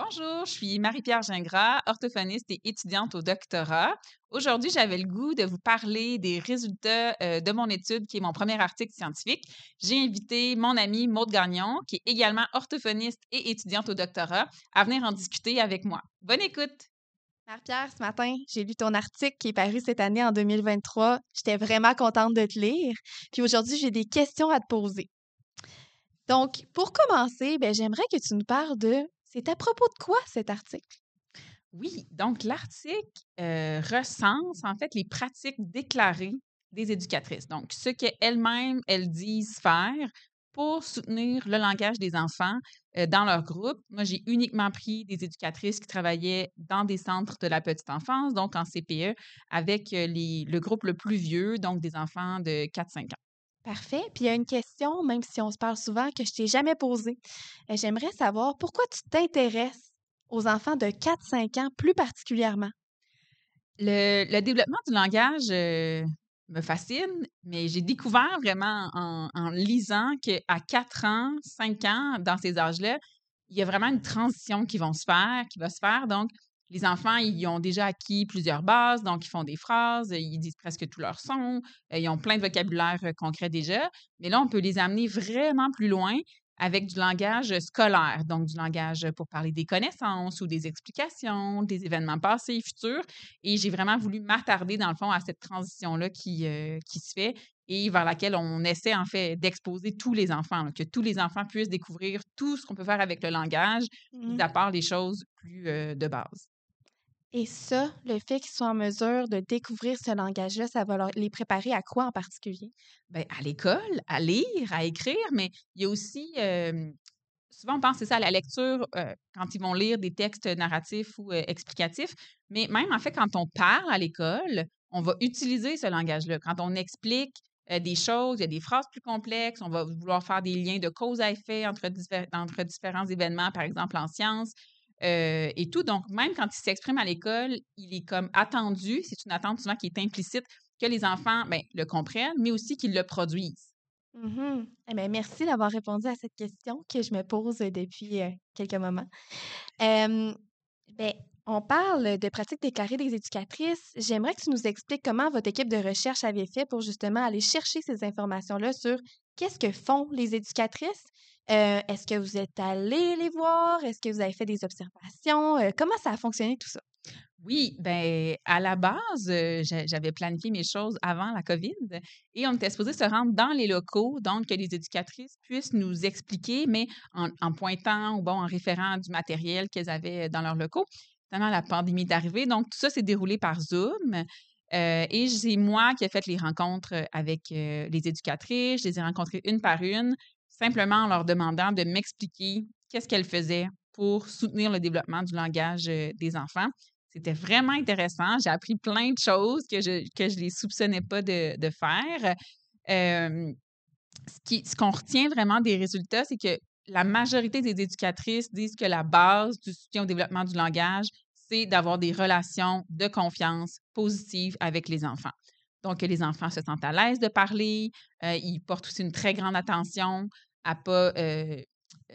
Bonjour, je suis Marie-Pierre Gingras, orthophoniste et étudiante au doctorat. Aujourd'hui, j'avais le goût de vous parler des résultats euh, de mon étude, qui est mon premier article scientifique. J'ai invité mon amie Maude Gagnon, qui est également orthophoniste et étudiante au doctorat, à venir en discuter avec moi. Bonne écoute! Marie-Pierre, ce matin, j'ai lu ton article qui est paru cette année en 2023. J'étais vraiment contente de te lire. Puis aujourd'hui, j'ai des questions à te poser. Donc, pour commencer, ben, j'aimerais que tu nous parles de c'est à propos de quoi cet article? Oui, donc l'article euh, recense en fait les pratiques déclarées des éducatrices. Donc, ce qu'elles-mêmes, elles disent faire pour soutenir le langage des enfants euh, dans leur groupe. Moi, j'ai uniquement pris des éducatrices qui travaillaient dans des centres de la petite enfance, donc en CPE, avec euh, le groupe le plus vieux, donc des enfants de 4-5 ans. Parfait. Puis il y a une question, même si on se parle souvent, que je t'ai jamais posée. Euh, j'aimerais savoir pourquoi tu t'intéresses aux enfants de 4-5 ans plus particulièrement? Le, développement du langage euh, me fascine, mais j'ai découvert vraiment en, lisant qu'à 4 ans, 5 ans, dans ces âges-là, il y a vraiment une transition qui va se faire, qui va se faire. Donc, les enfants, ils ont déjà acquis plusieurs bases, donc ils font des phrases, ils disent presque tous leurs sons, euh, ils ont plein de vocabulaire euh, concret déjà. Mais là, on peut les amener vraiment plus loin avec du langage scolaire, donc du langage pour parler des connaissances ou des explications, des événements passés et futurs. Et j'ai vraiment voulu m'attarder, dans le fond, à cette transition-là qui, euh, qui se fait et vers laquelle on essaie, en fait, d'exposer tous les enfants, que tous les enfants puissent découvrir tout ce qu'on peut faire avec le langage, mmh. à part les choses plus de base. Et ça, le fait qu'ils soient en mesure de découvrir ce langage-là, ça va les préparer à quoi en particulier? Bien, à l'école, à lire, à écrire, mais il y a aussi, souvent on pense c'est ça à la lecture quand ils vont lire des textes narratifs ou explicatifs, mais même en fait quand on parle à l'école, on va utiliser ce langage-là. Quand on explique des choses, il y a des phrases plus complexes, on va vouloir faire des liens de cause à effet entre, entre différents événements, par exemple en sciences. Euh, et tout. Donc, même quand il s'exprime à l'école, il est comme attendu, c'est une attente souvent qui est implicite, que les enfants ben, le comprennent, mais aussi qu'ils le produisent. Mmh eh ben, merci d'avoir répondu à cette question que je me pose depuis euh, quelques moments. ben, on parle de pratiques déclarées des éducatrices. J'aimerais que tu nous expliques comment votre équipe de recherche avait fait pour justement aller chercher ces informations-là sur qu'est-ce que font les éducatrices? Euh, est-ce que vous êtes allé les voir? Est-ce que vous avez fait des observations? Euh, comment ça a fonctionné tout ça? Oui, ben à la base, euh, j'avais planifié mes choses avant la COVID et on était supposé se rendre dans les locaux, donc que les éducatrices puissent nous expliquer, mais en, pointant ou bon, en référant du matériel qu'elles avaient dans leurs locaux. Finalement, la pandémie est arrivée, donc tout ça s'est déroulé par Zoom. Et c'est moi qui ai fait les rencontres avec les éducatrices. Je les ai rencontrées une par une simplement en leur demandant de m'expliquer qu'est-ce qu'elles faisaient pour soutenir le développement du langage des enfants. C'était vraiment intéressant. J'ai appris plein de choses que je ne que je les soupçonnais pas de, faire. ce qu'on retient vraiment des résultats, c'est que la majorité des éducatrices disent que la base du soutien au développement du langage, c'est d'avoir des relations de confiance positives avec les enfants. Donc, les enfants se sentent à l'aise de parler, ils portent aussi une très grande attention à pas, euh,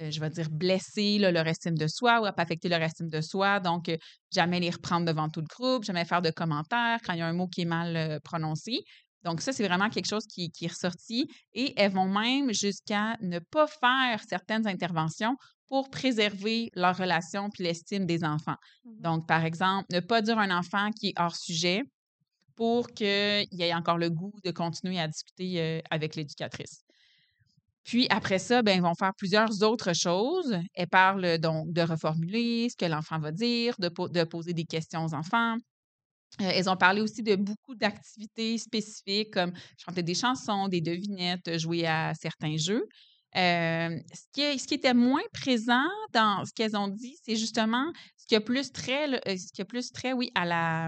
euh, je vais dire, blesser leur estime de soi ou à pas affecter leur estime de soi. Donc, euh, jamais les reprendre devant tout le groupe, jamais faire de commentaires quand il y a un mot qui est mal prononcé. Donc, ça, c'est vraiment quelque chose qui, qui, est ressorti. Et elles vont même jusqu'à ne pas faire certaines interventions pour préserver leur relation puis l'estime des enfants. Mmh Donc, par exemple, ne pas dire à un enfant qui est hors sujet pour qu'il ait encore le goût de continuer à discuter avec l'éducatrice. Puis après ça, ben, ils vont faire plusieurs autres choses. Elles parlent donc de reformuler ce que l'enfant va dire, de, de, poser des questions aux enfants. Euh, elles ont parlé aussi de beaucoup d'activités spécifiques comme chanter des chansons, des devinettes, jouer à certains jeux. Euh, ce, qui ce, qui était moins présent dans ce qu'elles ont dit, c'est justement ce qui a plus trait, ce qui a plus trait, oui, à la,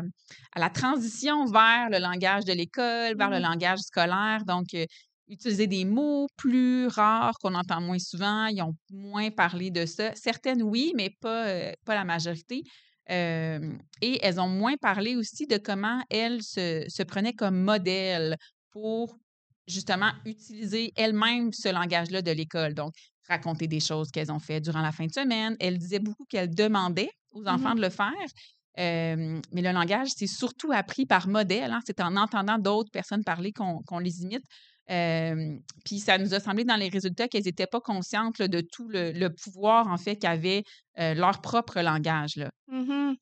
à la transition vers le langage de l'école, vers le mmh langage scolaire. Donc, utiliser des mots plus rares qu'on entend moins souvent. Ils ont moins parlé de ça. Certaines, oui, mais pas, euh, pas la majorité. et elles ont moins parlé aussi de comment elles se, se prenaient comme modèle pour justement utiliser elles-mêmes ce langage-là de l'école. Donc, raconter des choses qu'elles ont fait durant la fin de semaine. Elle disait beaucoup qu'elle demandait aux enfants Mhm. de le faire. Euh, mais le langage, c'est surtout appris par modèle. hein. C'est en entendant d'autres personnes parler qu'on les imite. Euh, puis ça nous a semblé dans les résultats qu'elles n'étaient pas conscientes là, de tout le, le pouvoir, en fait, qu'avait euh, leur propre langage. Là. Donc-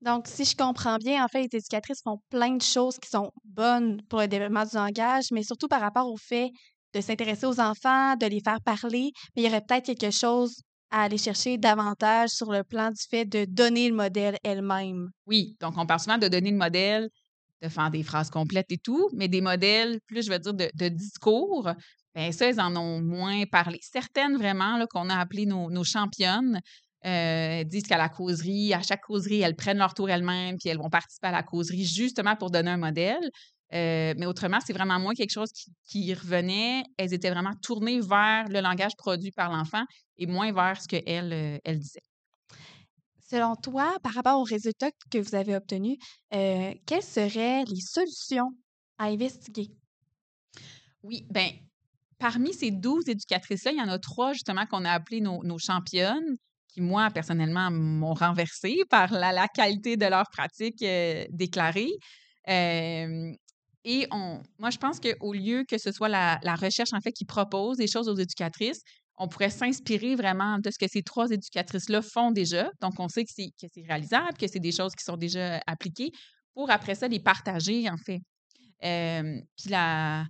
Donc, si je comprends bien, en fait, les éducatrices font plein de choses qui sont bonnes pour le développement du langage, mais surtout par rapport au fait de s'intéresser aux enfants, de les faire parler. Mais il y aurait peut-être quelque chose à aller chercher davantage sur le plan du fait de donner le modèle elle-même. Oui, donc on parle souvent de donner le modèle, de faire des phrases complètes et tout, mais des modèles, plus je veux dire, de, discours, bien ça, elles en ont moins parlé. Certaines vraiment, qu'on a appelées nos championnes, euh, disent qu'à la causerie, à chaque causerie, elles prennent leur tour elles-mêmes, puis elles vont participer à la causerie justement pour donner un modèle. Euh, mais autrement, c'est vraiment moins quelque chose qui, qui revenait. Elles étaient vraiment tournées vers le langage produit par l'enfant et moins vers ce qu'elles euh, elles disaient. Selon toi, par rapport aux résultats que vous avez obtenus, euh, quelles seraient les solutions à investiguer? Oui, bien, parmi ces 12 éducatrices-là, il y en a trois justement qu'on a appelées nos, nos championnes, moi, personnellement, m'ont renversée par la, qualité de leur pratique euh, déclarée. Et on, moi, je pense qu'au lieu que ce soit la, la recherche, en fait, qui propose des choses aux éducatrices, on pourrait s'inspirer vraiment de ce que ces trois éducatrices-là font déjà. Donc, on sait que c'est, réalisable, que c'est des choses qui sont déjà appliquées, pour après ça les partager, en fait. Puis la,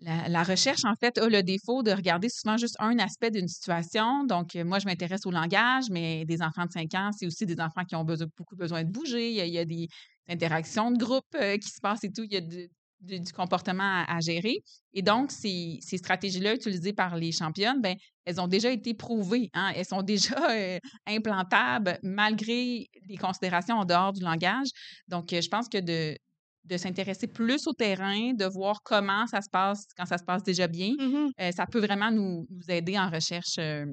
la, recherche, en fait, a le défaut de regarder souvent juste un aspect d'une situation. Donc, euh, moi, je m'intéresse au langage, mais des enfants de 5 ans, c'est aussi des enfants qui ont beaucoup besoin de bouger. Il y a, des interactions de groupe euh, qui se passent et tout. Il y a du comportement à, gérer. Et donc, ces, stratégies-là utilisées par les championnes, ben, elles ont déjà été prouvées. hein. Elles sont déjà euh, implantables malgré les considérations en dehors du langage. Donc, je pense que de, de s'intéresser plus au terrain, de voir comment ça se passe quand ça se passe déjà bien, Mhm. euh, ça peut vraiment nous, nous aider en recherche. euh,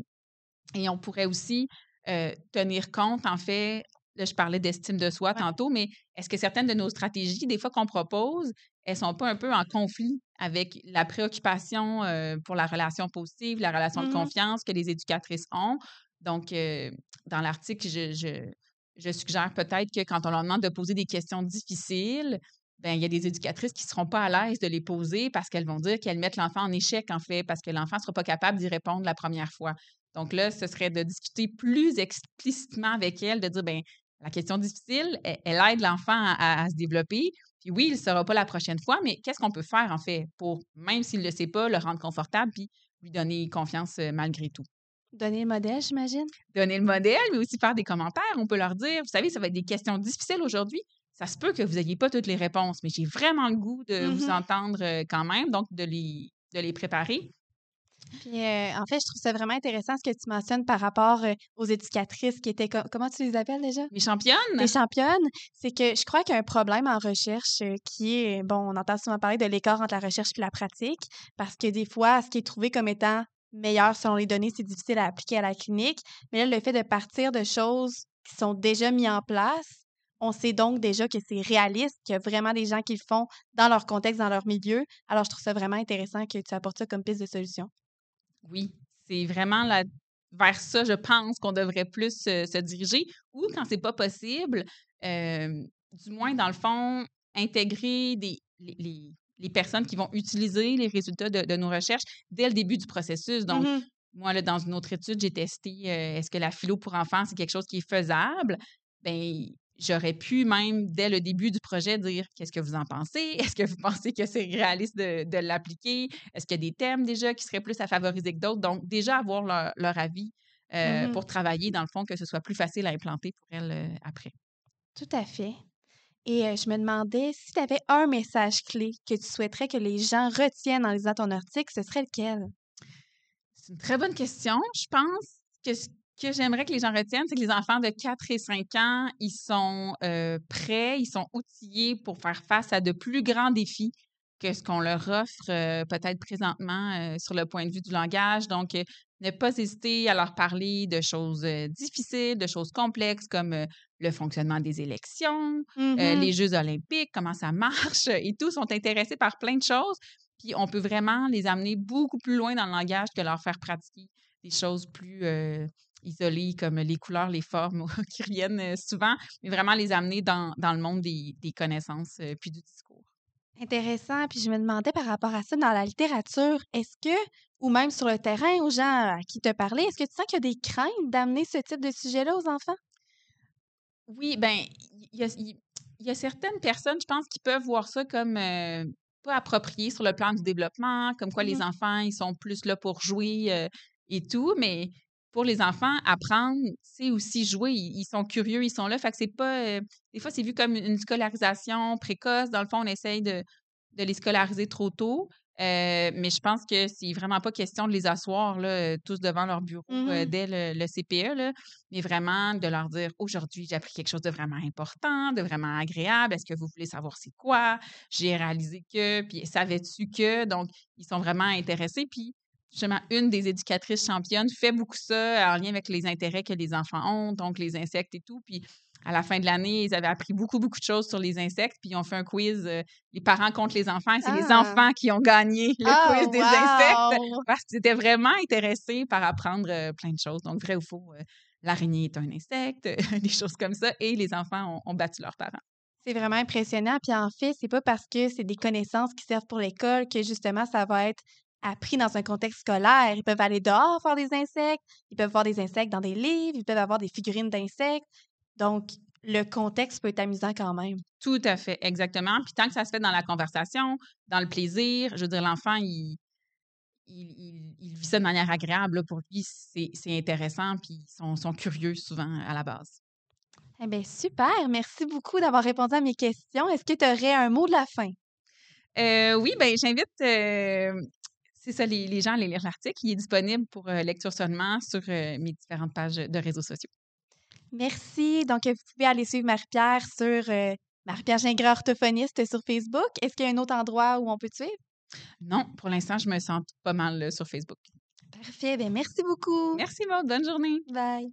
et on pourrait aussi euh, tenir compte, en fait, là, je parlais d'estime de soi Ouais. tantôt, mais est-ce que certaines de nos stratégies, des fois qu'on propose, elles sont pas un peu en conflit avec la préoccupation pour la relation positive, la relation de Mhm. confiance que les éducatrices ont? Donc, dans l'article, je, je, je suggère peut-être que quand on leur demande de poser des questions difficiles, ben, il y a des éducatrices qui ne seront pas à l'aise de les poser parce qu'elles vont dire qu'elles mettent l'enfant en échec, en fait, parce que l'enfant ne sera pas capable d'y répondre la première fois. Donc là, ce serait de discuter plus explicitement avec elle, de dire, ben la question difficile, elle, elle aide l'enfant à, à se développer. Puis oui, il ne sera pas la prochaine fois, mais qu'est-ce qu'on peut faire, en fait, pour, même s'il ne le sait pas, le rendre confortable puis lui donner confiance euh, malgré tout? Donner le modèle, j'imagine? donner le modèle, mais aussi faire des commentaires. On peut leur dire, vous savez, ça va être des questions difficiles aujourd'hui. Ça se peut que vous n'ayez pas toutes les réponses, mais j'ai vraiment le goût de vous Mhm. entendre quand même, donc de les, de les préparer. Puis, euh, en fait, je trouve ça vraiment intéressant ce que tu mentionnes par rapport euh, aux éducatrices qui étaient, co- comment tu les appelles déjà? Mes championnes, Les championnes, c'est que je crois qu'il y a un problème en recherche euh, qui est, bon, on entend souvent parler de l'écart entre la recherche et la pratique, parce que des fois, ce qui est trouvé comme étant meilleur selon les données, c'est difficile à appliquer à la clinique. Mais là, le fait de partir de choses qui sont déjà mises en place, on sait donc déjà que c'est réaliste, qu'il y a vraiment des gens qui le font dans leur contexte, dans leur milieu. Alors, je trouve ça vraiment intéressant que tu apportes ça comme piste de solution. oui, c'est vraiment la, vers ça, je pense, qu'on devrait plus se diriger. Ou quand c'est pas possible, euh, du moins, dans le fond, intégrer des, les, les- les personnes qui vont utiliser les résultats de, de nos recherches dès le début du processus. Donc, Mhm. Moi, là, dans une autre étude, j'ai testé euh, est-ce que la philo pour enfants, c'est quelque chose qui est faisable? Bien, j'aurais pu même, dès le début du projet, dire qu'est-ce que vous en pensez? Est-ce que vous pensez que c'est réaliste de, de l'appliquer? Est-ce qu'il y a des thèmes déjà qui seraient plus à favoriser que d'autres? Donc, déjà avoir leur, leur avis euh, Mhm. pour travailler, dans le fond, que ce soit plus facile à implanter pour elles euh, après. Tout à fait. Et euh, je me demandais si tu avais un message clé que tu souhaiterais que les gens retiennent en lisant ton article, ce serait lequel? C'est une très bonne question. Je pense que ce que j'aimerais que les gens retiennent, c'est que les enfants de 4 et 5 ans, ils sont euh, prêts, ils sont outillés pour faire face à de plus grands défis que ce qu'on leur offre euh, peut-être présentement euh, sur le point de vue du langage. Donc, ne pas hésiter à leur parler de choses difficiles, de choses complexes comme le fonctionnement des élections, Mhm. les Jeux olympiques, comment ça marche, et tous sont intéressés par plein de choses. Puis on peut vraiment les amener beaucoup plus loin dans le langage que leur faire pratiquer des choses plus isolées comme les couleurs, les formes qui reviennent souvent, mais vraiment les amener dans, dans le monde des, des connaissances puis du discours. Intéressant. Puis je me demandais par rapport à ça, dans la littérature, est-ce que, ou même sur le terrain, aux gens à qui te parlais, est-ce que tu sens qu'il y a des craintes d'amener ce type de sujet-là aux enfants? Oui, ben il y a, y a certaines personnes, je pense, qui peuvent voir ça comme euh, pas approprié sur le plan du développement, comme quoi les Mmh enfants, ils sont plus là pour jouer euh, et tout, mais pour les enfants, apprendre, c'est aussi jouer. Ils, ils sont curieux, ils sont là. Fait que c'est pas. euh, des fois, c'est vu comme une scolarisation précoce. Dans le fond, on essaye de, de les scolariser trop tôt. Euh, mais je pense que c'est vraiment pas question de les asseoir là, euh, tous devant leur bureau euh, Mmh dès le, le CPE, là, mais vraiment de leur dire aujourd'hui, j'ai appris quelque chose de vraiment important, de vraiment agréable. Est-ce que vous voulez savoir c'est quoi? J'ai réalisé que, puis savais-tu que? Donc, ils sont vraiment intéressés. Puis, justement, une des éducatrices championnes fait beaucoup ça en lien avec les intérêts que les enfants ont, donc les insectes et tout. Puis, à la fin de l'année, ils avaient appris beaucoup, beaucoup de choses sur les insectes. Puis, ils ont fait un quiz, euh, les parents contre les enfants. C'est les Ah! enfants qui ont gagné le Ah, quiz des insectes parce qu'ils étaient vraiment intéressés par apprendre euh, plein de choses. Donc, vrai ou faux, euh, l'araignée est un insecte, des choses comme ça. Et les enfants ont, ont battu leurs parents. C'est vraiment impressionnant. Puis en fait, c'est pas parce que c'est des connaissances qui servent pour l'école que justement ça va être appris dans un contexte scolaire. Ils peuvent aller dehors voir des insectes, ils peuvent voir des insectes dans des livres, ils peuvent avoir des figurines d'insectes. Donc, le contexte peut être amusant quand même. Tout à fait, exactement. Puis tant que ça se fait dans la conversation, dans le plaisir, je veux dire, l'enfant, il, il, il- il vit ça de manière agréable. là. Pour lui, c'est c'est intéressant, puis ils sont, sont curieux souvent à la base. Eh bien, super. Merci beaucoup d'avoir répondu à mes questions. Est-ce que tu aurais un mot de la fin? Euh, oui, ben j'invite, euh, c'est ça, les, les gens aller lire l'article. Il est disponible pour euh, lecture seulement sur euh, mes différentes pages de réseaux sociaux. Merci. Donc, vous pouvez aller suivre Marie-Pierre sur euh, Marie-Pierre Gingras, orthophoniste sur Facebook. Est-ce qu'il y a un autre endroit où on peut te suivre? Non, pour l'instant, je me sens pas mal sur Facebook. Parfait. Bien, merci beaucoup. Merci, Maud. Bonne journée. Bye.